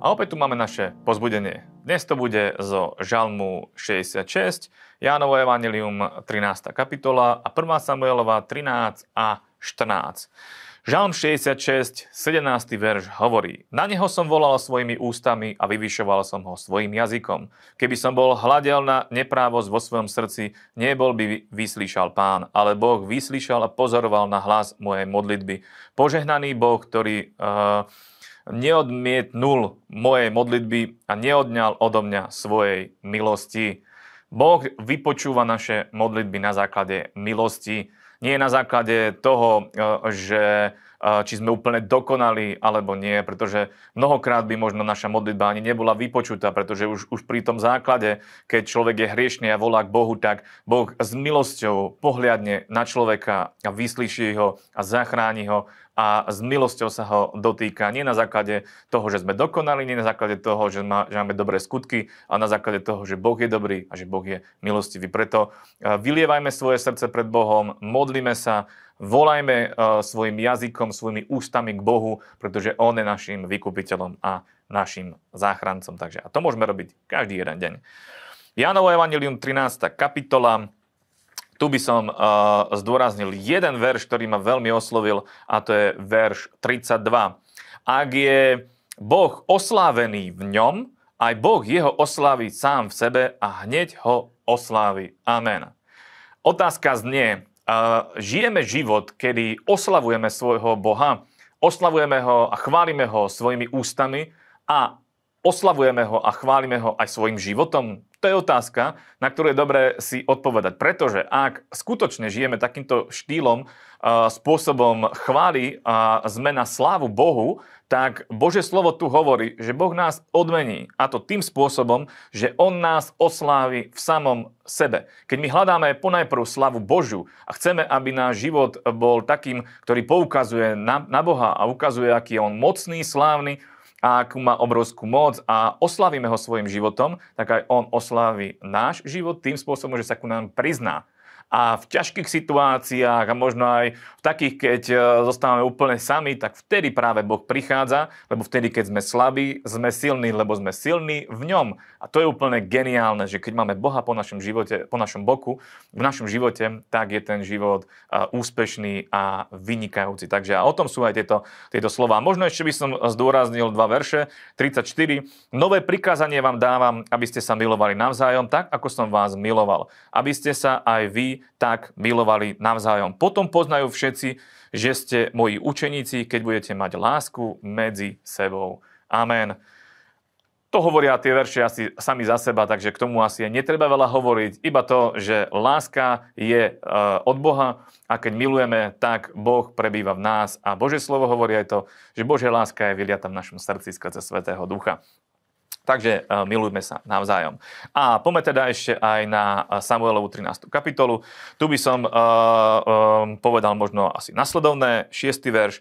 A opäť tu máme naše pozbudenie. Dnes to bude zo Žalmu 66, Jánovo Evangelium 13. kapitola a 1. Samuelova 13 a 14. Žalm 66, 17. verš hovorí Na neho som volal svojimi ústami a vyvyšoval som ho svojim jazykom. Keby som bol hľadel na neprávosť vo svojom srdci, nebol by vyslíšal pán, ale Boh vyslíšal a pozoroval na hlas mojej modlitby. Požehnaný Boh, ktorý uh, neodmietnul mojej modlitby a neodňal odo mňa svojej milosti. Boh vypočúva naše modlitby na základe milosti, nie na základe toho, e, že či sme úplne dokonali alebo nie, pretože mnohokrát by možno naša modlitba ani nebola vypočutá, pretože už, už pri tom základe, keď človek je hriešný a volá k Bohu, tak Boh s milosťou pohľadne na človeka a vyslíši ho a zachráni ho a s milosťou sa ho dotýka nie na základe toho, že sme dokonali, nie na základe toho, že, má, že máme dobré skutky, ale na základe toho, že Boh je dobrý a že Boh je milostivý. Preto e, vylievajme svoje srdce pred Bohom, modlíme sa, volajme e, svojim jazykom, svojimi ústami k Bohu, pretože On je našim vykupiteľom a našim záchrancom. Takže a to môžeme robiť každý jeden deň. Jánovo Evangelium 13. kapitola, tu by som uh, zdôraznil jeden verš, ktorý ma veľmi oslovil, a to je verš 32. Ak je Boh oslávený v ňom, aj Boh jeho oslávi sám v sebe a hneď ho oslávi. Amen. Otázka znie, žijeme život, kedy oslavujeme svojho Boha, oslavujeme ho a chválime ho svojimi ústami a oslavujeme ho a chválime ho aj svojim životom? To je otázka, na ktorú je dobré si odpovedať. Pretože ak skutočne žijeme takýmto štýlom, spôsobom chvály a sme na slávu Bohu, tak Bože slovo tu hovorí, že Boh nás odmení. A to tým spôsobom, že On nás oslávi v samom sebe. Keď my hľadáme ponajprv slavu Božiu a chceme, aby náš život bol takým, ktorý poukazuje na, na Boha a ukazuje, aký je On mocný, slávny, a akú má obrovskú moc a oslavíme ho svojim životom, tak aj on oslaví náš život tým spôsobom, že sa ku nám prizná a v ťažkých situáciách a možno aj v takých, keď e, zostávame úplne sami, tak vtedy práve Boh prichádza, lebo vtedy, keď sme slabí, sme silní, lebo sme silní v ňom. A to je úplne geniálne, že keď máme Boha po našom živote, po našom boku, v našom živote, tak je ten život e, úspešný a vynikajúci. Takže a o tom sú aj tieto, tieto slova. Možno ešte by som zdôraznil dva verše. 34. Nové prikázanie vám dávam, aby ste sa milovali navzájom, tak ako som vás miloval. Aby ste sa aj vy tak milovali navzájom. Potom poznajú všetci, že ste moji učeníci, keď budete mať lásku medzi sebou. Amen. To hovoria tie verše asi sami za seba, takže k tomu asi netreba veľa hovoriť. Iba to, že láska je e, od Boha a keď milujeme, tak Boh prebýva v nás. A Bože slovo hovorí aj to, že Božia láska je vyliata v našom srdci skrze Svetého Ducha. Takže uh, milujme sa navzájom. A poďme teda ešte aj na Samuelovu 13. kapitolu. Tu by som uh, um, povedal možno asi nasledovné, 6. verš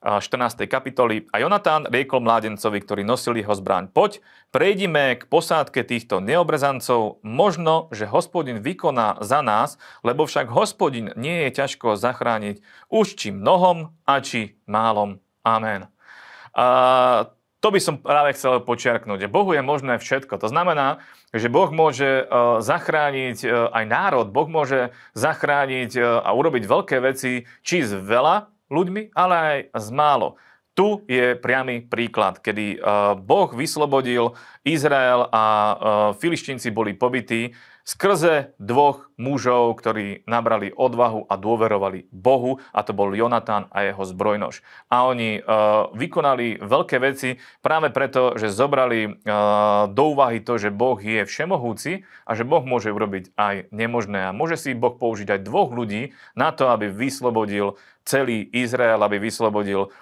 14. kapitoly. A Jonatán riekol mládencovi, ktorý nosil jeho zbraň, poď, prejdime k posádke týchto neobrezancov, možno, že hospodin vykoná za nás, lebo však hospodin nie je ťažko zachrániť už či mnohom a či málom. Amen. Uh, to by som práve chcel počiarknúť. Bohu je možné všetko. To znamená, že Boh môže e, zachrániť e, aj národ, Boh môže zachrániť e, a urobiť veľké veci, či s veľa ľuďmi, ale aj s málo. Tu je priamy príklad, kedy Boh vyslobodil Izrael a filištinci boli pobytí skrze dvoch mužov, ktorí nabrali odvahu a dôverovali Bohu, a to bol Jonatán a jeho zbrojnož. A oni uh, vykonali veľké veci práve preto, že zobrali uh, do úvahy to, že Boh je všemohúci a že Boh môže urobiť aj nemožné. A môže si Boh použiť aj dvoch ľudí na to, aby vyslobodil celý Izrael, aby vyslobodil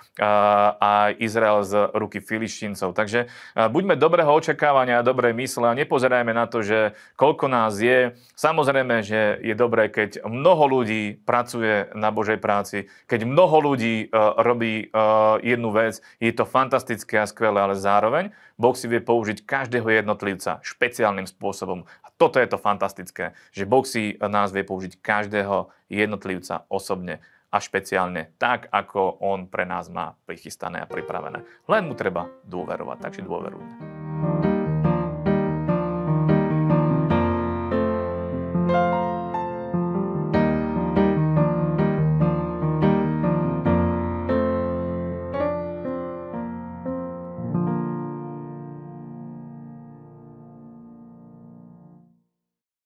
aj Izrael z ruky filištíncov. Takže buďme dobrého očakávania a dobrej mysle a nepozerajme na to, že koľko nás je. Samozrejme, že je dobré, keď mnoho ľudí pracuje na Božej práci, keď mnoho ľudí uh, robí uh, jednu vec, je to fantastické a skvelé, ale zároveň Boh si vie použiť každého jednotlivca špeciálnym spôsobom. A toto je to fantastické, že Boh si nás vie použiť každého jednotlivca osobne. A špeciálne tak, ako on pre nás má prichystané a pripravené. Len mu treba dôverovať, takže dôverujme.